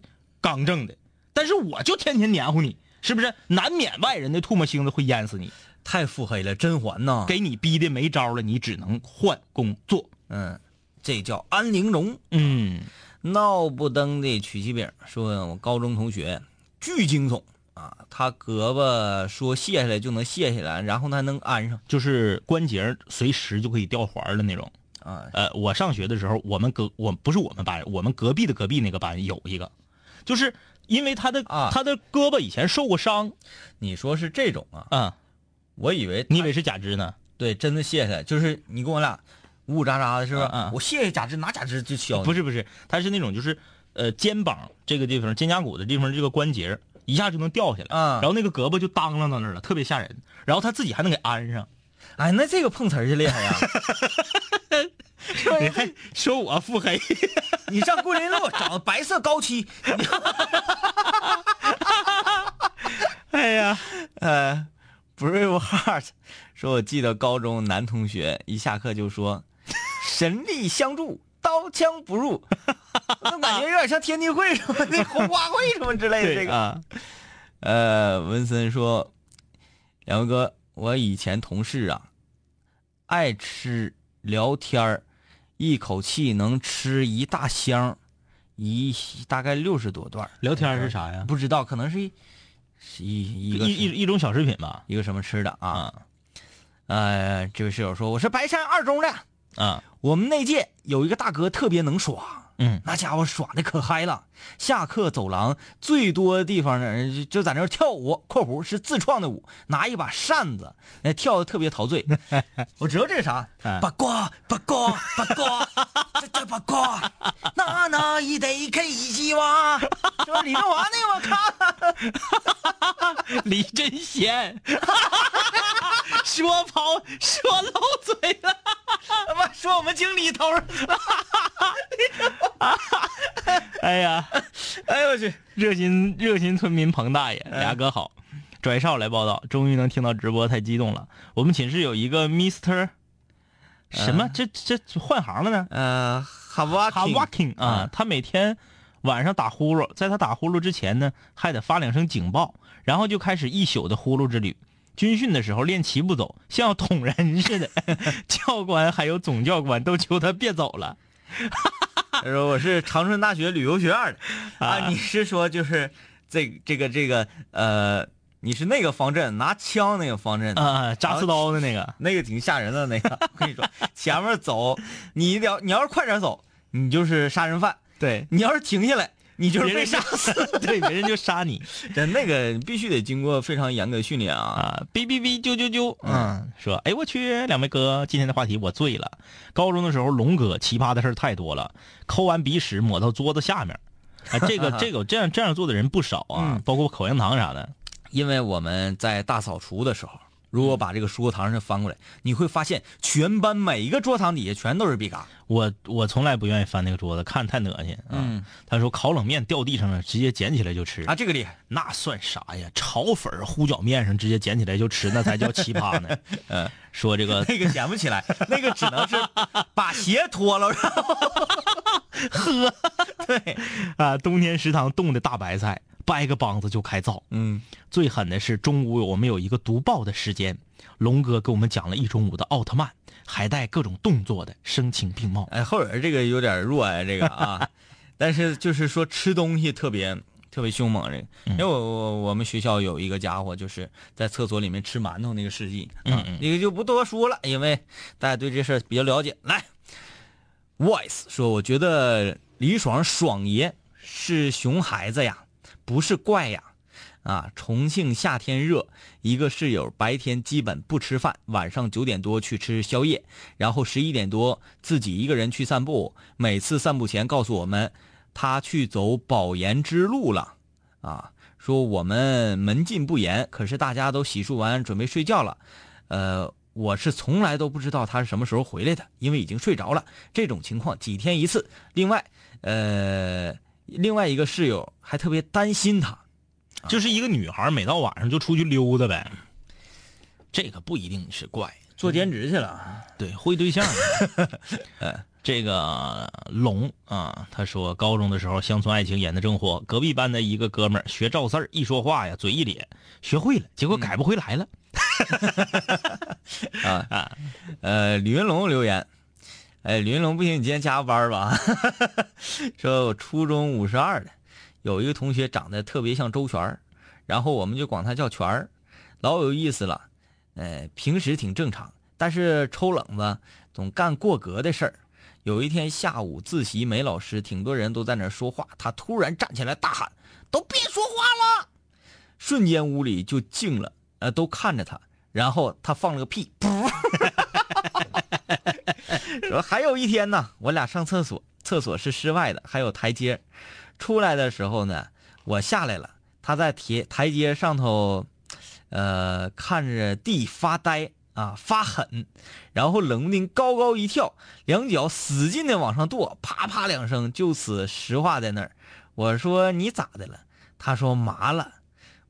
刚正的，但是我就天天黏糊你，是不是？难免外人的唾沫星子会淹死你，太腹黑了，甄嬛呐。给你逼的没招了，你只能换工作。嗯，这叫安陵容。嗯闹不登的曲奇饼说，我高中同学巨惊悚啊，他胳膊说卸下来就能卸下来，然后他还能安上就是关节随时就可以掉环的那种。啊。呃，我上学的时候，我们隔我不是我们班，我们隔壁的隔壁那个班有一个，就是因为他的、啊他的胳膊以前受过伤，你说是这种啊？啊、我以为你以为是假肢呢？对，真的卸下来，就是你跟我俩呜呜喳喳的，是吧？嗯嗯我卸下假肢，拿假肢就削。不是不是，他是那种就是呃肩膀这个地方肩胛骨的地方这个关节一下就能掉下来，嗯然后那个胳膊就当啷到那儿了，特别吓人。然后他自己还能给安上，哎，那这个碰瓷儿就厉害呀！说 *laughs* 你还说我腹黑，*laughs* 你上桂林路找白色高漆，*laughs* 哎呀，呃，Brave Heart 说，我记得高中男同学一下课就说“神力相助，刀枪不入”，感觉有点像天地会什么的红花会什么之类的这个。啊，呃，文森说，两位哥，我以前同事啊，爱吃聊天儿一口气能吃一大箱，一大概六十多段儿。聊天是啥呀？不知道，可能是一是一一个一一一种小食品吧。一个什么吃的啊？啊呃，这位室友说我是白山二中的，啊，我们那届有一个大哥特别能耍，嗯，那家伙耍的可嗨了。下课走廊最多的地方呢，就就在那跳舞（括弧是自创的舞），拿一把扇子，哎，跳的特别陶醉。*laughs* 我知道这是啥，哎八卦八卦八卦，*laughs* 这这八卦，那那一得 K 鸡哇，*laughs* 是吧？李振华那个我看。李真贤，说跑说漏嘴了。他妈说我们经理头儿，*laughs* 哎呀，哎呦我去！热心热心村民彭大爷，俩哥好，拽少来报道，终于能听到直播，太激动了。我们寝室有一个 Mister 什么，这这换行了呢？呃，哈瓦哈 walking 啊，他每天晚上打呼噜，在他打呼噜之前呢，还得发两声警报，然后就开始一宿的呼噜之旅。军训的时候练齐步走，像要捅人似的，*laughs* 教官还有总教官都求他别走了。他说我是长春大学旅游学院的 *laughs* 啊，你是说就是这这个这个呃，你是那个方阵拿枪那个方阵啊，扎刺刀的那个，那个挺吓人的那个。我跟你说，前面走，你要你要是快点走，你就是杀人犯；对你要是停下来，你就是被杀死，*laughs* 对，别人就杀你。*laughs* 真那个必须得经过非常严格的训练啊啊！哔哔哔，啾啾啾，嗯，说，哎我去，两位哥，今天的话题我醉了。高中的时候，龙哥奇葩的事儿太多了，抠完鼻屎抹到桌子下面，啊，这个 *laughs* 这个这样这样做的人不少啊，包括口香糖啥的。因为我们在大扫除的时候，如果把这个书桌堂上翻过来，你会发现全班每一个桌堂底下全都是笔嘎。我我从来不愿意翻那个桌子，看太恶心。嗯，他说烤冷面掉地上了，直接捡起来就吃啊，这个厉害，那算啥呀？炒粉糊脚面上直接捡起来就吃，那才叫奇葩呢。*laughs* 嗯，说这个那个捡不起来，那个只能是把鞋脱了然后 *laughs* 喝。对啊，冬天食堂冻的大白菜，掰个梆子就开造。嗯，最狠的是中午我们有一个读报的时间，龙哥给我们讲了一中午的奥特曼。还带各种动作的，声情并茂。哎，后边这个有点弱呀，这个啊，*laughs* 但是就是说吃东西特别特别凶猛，这个。因为我我我们学校有一个家伙，就是在厕所里面吃馒头那个事迹啊，那个就不多说了，因为大家对这事比较了解。来，Voice 说，我觉得李爽爽爷是熊孩子呀，不是怪呀。啊，重庆夏天热，一个室友白天基本不吃饭，晚上九点多去吃宵夜，然后十一点多自己一个人去散步。每次散步前告诉我们，他去走保研之路了。啊，说我们门禁不严，可是大家都洗漱完准备睡觉了。呃，我是从来都不知道他是什么时候回来的，因为已经睡着了。这种情况几天一次。另外，呃，另外一个室友还特别担心他。就是一个女孩，每到晚上就出去溜达呗。这个不一定是怪，做兼职去了。对，会对象。呃，这个龙啊，他说高中的时候乡村爱情演的正火，隔壁班的一个哥们儿学赵四儿，一说话呀嘴一咧，学会了，结果改不回来了。*laughs* 啊啊，呃，李云龙留言，哎，李云龙不行，你今天加个班吧。*laughs* 说我初中五十二的。有一个同学长得特别像周全然后我们就管他叫全儿，老有意思了。呃，平时挺正常，但是抽冷子总干过格的事儿。有一天下午自习，梅老师挺多人都在那说话，他突然站起来大喊：“都别说话了！”瞬间屋里就静了，呃，都看着他。然后他放了个屁，噗！*laughs* 还有一天呢，我俩上厕所，厕所是室外的，还有台阶。出来的时候呢，我下来了，他在台台阶上头，呃，看着地发呆啊，发狠，然后冷不丁高高一跳，两脚使劲的往上跺，啪啪两声，就此石化在那儿。我说你咋的了？他说麻了。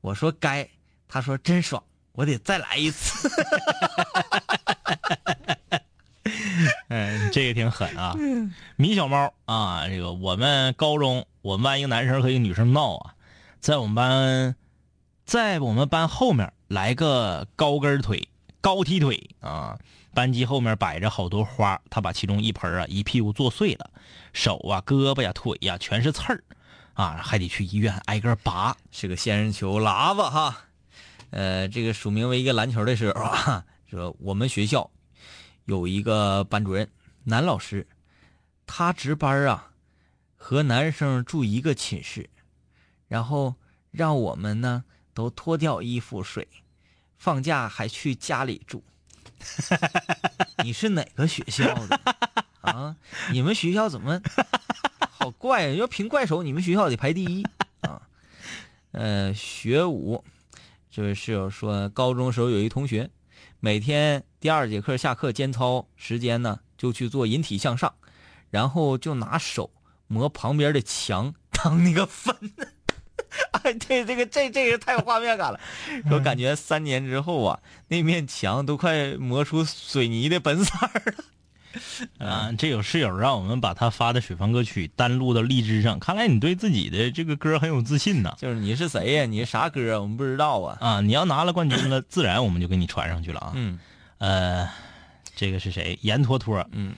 我说该。他说真爽，我得再来一次。嗯，*laughs* 这个挺狠啊。米小猫啊，这个我们高中我们班一个男生和一个女生闹啊，在我们班，在我们班后面来个高跟腿、高踢腿啊。班级后面摆着好多花，他把其中一盆啊一屁股坐碎了，手啊、胳膊呀、腿呀全是刺儿，啊，还得去医院挨个拔。是个仙人球喇叭哈。呃，这个署名为一个篮球的时候啊，说我们学校有一个班主任，男老师，他值班啊，和男生住一个寝室，然后让我们呢都脱掉衣服睡，放假还去家里住。*laughs* 你是哪个学校的 *laughs* 啊？你们学校怎么好怪啊？要凭怪手，你们学校得排第一啊。呃，学武。这位室友说，高中时候有一同学，每天第二节课下课间操时间呢，就去做引体向上，然后就拿手磨旁边的墙当那个粉。*laughs* 哎，对，这个这这个太有画面感了。我感觉三年之后啊，那面墙都快磨出水泥的本色了。啊，这有室友让我们把他发的水房歌曲单录到荔枝上，看来你对自己的这个歌很有自信呐。就是你是谁呀？你是啥歌？我们不知道啊。啊，你要拿了冠军了，自然我们就给你传上去了啊。嗯，呃，这个是谁？严托托。嗯，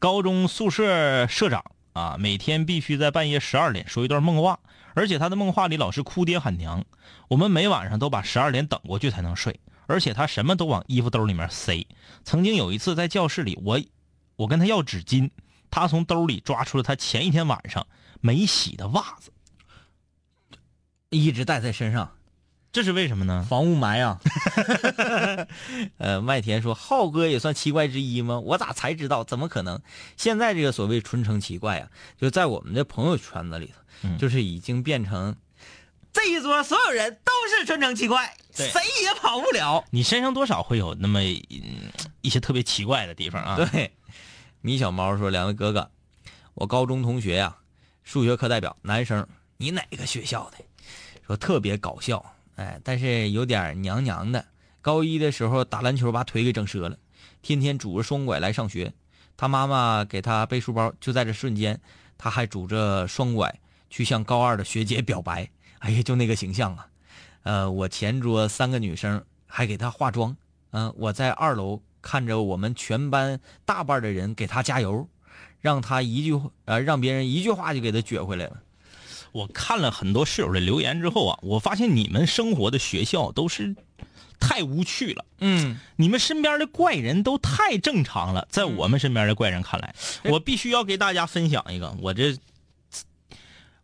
高中宿舍社长啊，每天必须在半夜十二点说一段梦话，而且他的梦话里老是哭爹喊娘，我们每晚上都把十二点等过去才能睡，而且他什么都往衣服兜里面塞。曾经有一次在教室里，我。我跟他要纸巾，他从兜里抓出了他前一天晚上没洗的袜子，一直带在身上，这是为什么呢？防雾霾啊！*laughs* 呃，麦田说：“浩哥也算奇怪之一吗？我咋才知道？怎么可能？现在这个所谓纯成奇怪啊，就在我们的朋友圈子里头，就是已经变成这一桌所有人都是纯成奇怪，谁也跑不了。你身上多少会有那么一些特别奇怪的地方啊？对。”米小猫说：“两位哥哥，我高中同学呀，数学课代表，男生，你哪个学校的？说特别搞笑，哎，但是有点娘娘的。高一的时候打篮球把腿给整折了，天天拄着双拐来上学。他妈妈给他背书包，就在这瞬间，他还拄着双拐去向高二的学姐表白。哎呀，就那个形象啊！呃，我前桌三个女生还给他化妆，嗯，我在二楼。”看着我们全班大半的人给他加油，让他一句呃，让别人一句话就给他撅回来了。我看了很多室友的留言之后啊，我发现你们生活的学校都是太无趣了。嗯，你们身边的怪人都太正常了，在我们身边的怪人看来，我必须要给大家分享一个。我这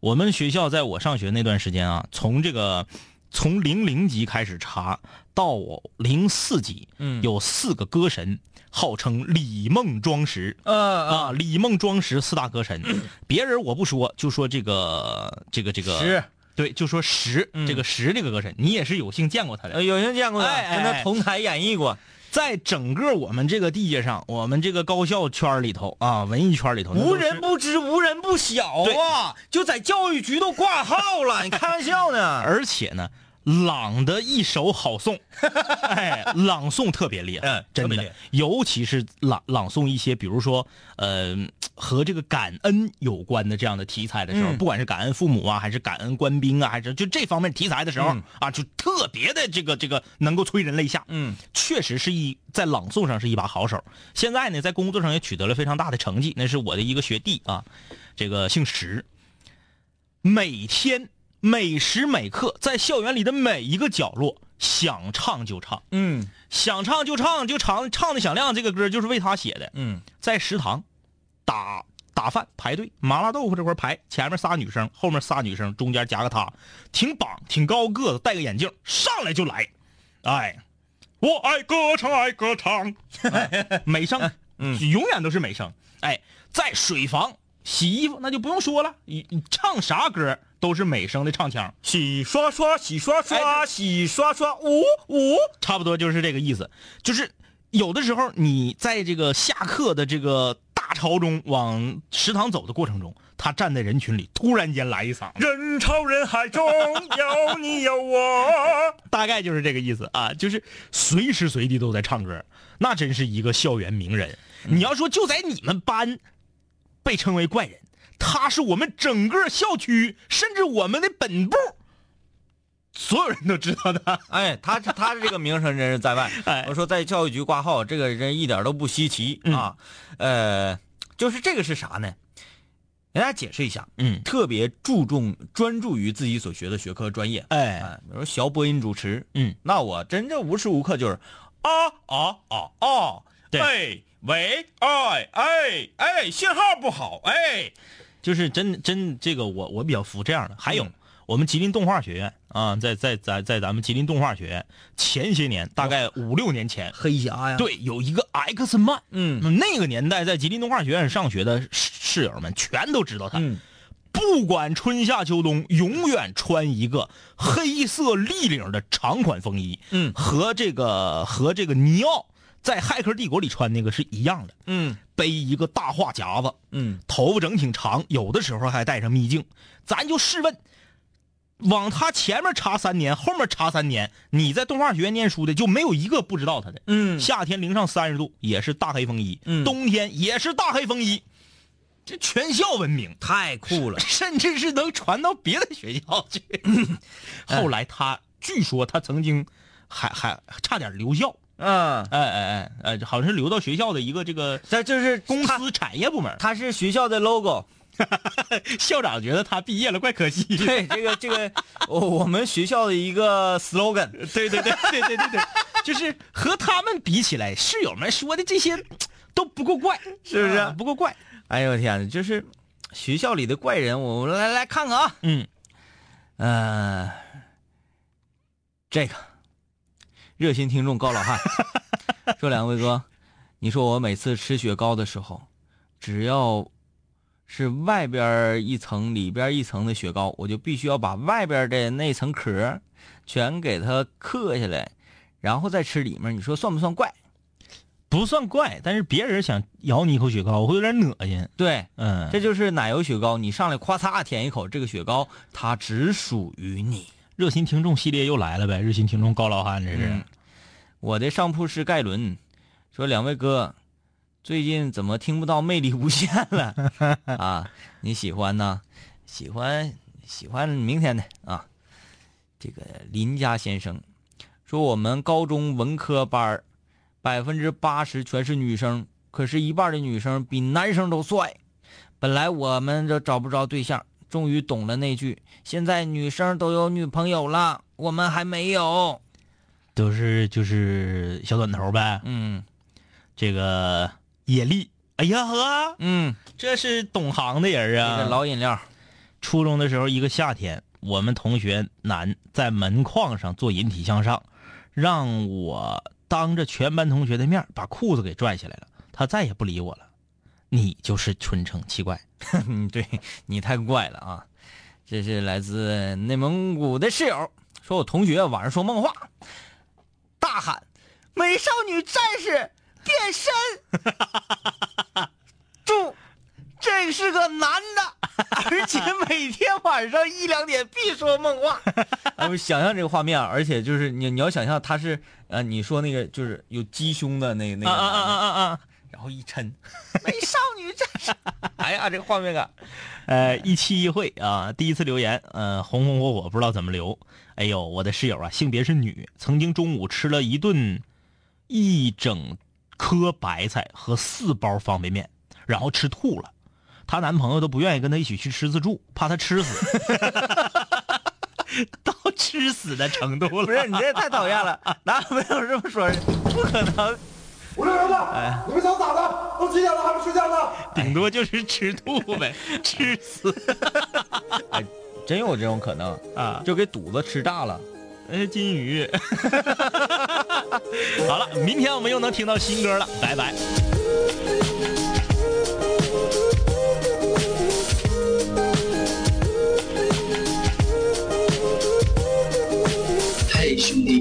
我们学校在我上学那段时间啊，从这个。从零零级开始查到零四级，嗯，有四个歌神，号称李梦庄石，啊啊，李梦庄石四大歌神，别人我不说，就说这个这个这个石，对，就说石这个石这个歌神，你也是有幸见过他的，有幸见过，哎，跟他同台演绎过。在整个我们这个地界上，我们这个高校圈里头啊，文艺圈里头，无人不知，无人不晓啊！就在教育局都挂号了，你开玩笑呢？*laughs* 而且呢。朗的一首好诵，*laughs* 哎，朗诵特别厉害，嗯，真的，尤其是朗朗诵一些，比如说，呃，和这个感恩有关的这样的题材的时候，不管是感恩父母啊，还是感恩官兵啊，还是就这方面题材的时候啊，就特别的这个这个能够催人泪下，嗯，确实是一在朗诵上是一把好手。现在呢，在工作上也取得了非常大的成绩，那是我的一个学弟啊，这个姓石，每天。每时每刻，在校园里的每一个角落，想唱就唱，嗯，想唱就唱，就唱唱的响亮。这个歌就是为他写的，嗯，在食堂打打饭排队，麻辣豆腐这块排，前面仨女生，后面仨女生，中间夹个他，挺膀，挺高个子，戴个眼镜，上来就来，哎，我爱歌唱，爱歌唱，*laughs* 美声，嗯，*laughs* 永远都是美声。哎，在水房洗衣服，那就不用说了，你你唱啥歌？都是美声的唱腔，洗刷刷，洗刷刷，洗刷刷，呜呜，差不多就是这个意思。就是有的时候你在这个下课的这个大潮中往食堂走的过程中，他站在人群里，突然间来一嗓，人潮人海中有你有我。大概就是这个意思啊，就是随时随地都在唱歌，那真是一个校园名人。你要说就在你们班被称为怪人，他是我们整个校区，甚至我们的本部，所有人都知道的。哎，他他这个名声真是在外。*laughs* 哎我说在教育局挂号，这个人一点都不稀奇嗯啊。呃，就是这个是啥呢？给大家解释一下，嗯，特别注重专注于自己所学的学科专业。哎，哎，比如说学播音主持，嗯，那我真正无时无刻就是啊啊啊啊，对哎喂，哎哎哎，信号不好，哎，就是真真这个我我比较服这样的。还有、嗯我们吉林动画学院啊，在在在在咱们吉林动画学院前些年，大概五六年前，黑侠呀，，对，有一个 X man，嗯那个年代在吉林动画学院上学的室室友们全都知道他。嗯，不管春夏秋冬，永远穿一个黑色立领的长款风衣，嗯和这个和这个尼奥在《骇客帝国》里穿那个是一样的，嗯背一个大话夹子，嗯，头发整挺长，有的时候还戴上秘镜。咱就试问，往他前面插三年，后面插三年，你在动画学院念书的就没有一个不知道他的。嗯夏天零上三十度也是大黑风衣，嗯冬天也是大黑风衣，这全校闻名。太酷了，甚至是能传到别的学校去。*laughs* 后来他据说他曾经还还差点留校，嗯，哎哎哎哎，好像是留到学校的一个这个这就是公司产业部门。他是学校的 logo。*laughs* 校长觉得他毕业了，怪可惜。对，这个这个，我我们学校的一个 slogan。*laughs* 对对对对对对对，就是和他们比起来，室友们说的这些都不够怪，*laughs* 是不是啊不够怪。哎呦我天，就是学校里的怪人，我们来来看看啊。嗯，呃，这个热心听众高老汉 *laughs* 说：“两位哥，你说我每次吃雪糕的时候，只要是外边一层、里边一层的雪糕，我就必须要把外边的那层壳全给它嗑下来，然后再吃里面。你说算不算怪？不算怪，但是别人想咬你一口雪糕，我会有点恶心。对，嗯，这就是奶油雪糕，你上来咵嚓舔一口，这个雪糕它只属于你。热心听众系列又来了呗，热心听众高老汉这是。嗯我的上铺是盖伦，说两位哥，最近怎么听不到魅力无限了 *laughs* 啊？你喜欢呢？喜欢喜欢明天的啊。这个林家先生说，我们高中文科班百分之八十全是女生，可是一半的女生比男生都帅。本来我们这找不着对象，终于懂了那句：现在女生都有女朋友了，我们还没有。都是就是小短头呗。嗯这个野力，哎呀呵，嗯，这是懂行的人这啊。个老饮料。初中的时候，一个夏天，我们同学男在门框上做引体向上，让我当着全班同学的面把裤子给拽下来了，他再也不理我了。你就是春城七怪，*laughs* 嗯，对你太怪了啊！这是来自内蒙古的室友说，我同学晚上说梦话，大喊“美少女战士变身”，注，这是个男的，而且每天晚上一两点必说梦话。*laughs* 哎，我想象这个画面啊，而且就是你你要想象他是呃，你说那个就是有鸡胸的那那个啊啊啊，啊啊！然后一抻，美少女战士，*laughs* 哎呀，这个画面感。呃，一期一会啊，第一次留言，呃，红红火火，不知道怎么留。哎呦，我的室友啊，性别是女，曾经中午吃了一顿一整颗白菜和四包方便面，然后吃吐了。她男朋友都不愿意跟她一起去吃自助，怕她吃死，*laughs* 到吃死的程度了。不是你这也太讨厌了，哪有没有这么说的？不可能。五六零的，你们想咋的？都几点了还不睡觉呢？顶多就是吃吐呗，吃死 *laughs* 哎，真有这种可能，啊！就给肚子吃炸了。哎，金鱼。*laughs* 好了，明天我们又能听到新歌了，拜拜。嘿，兄弟，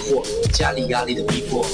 惑，家里压力的逼迫。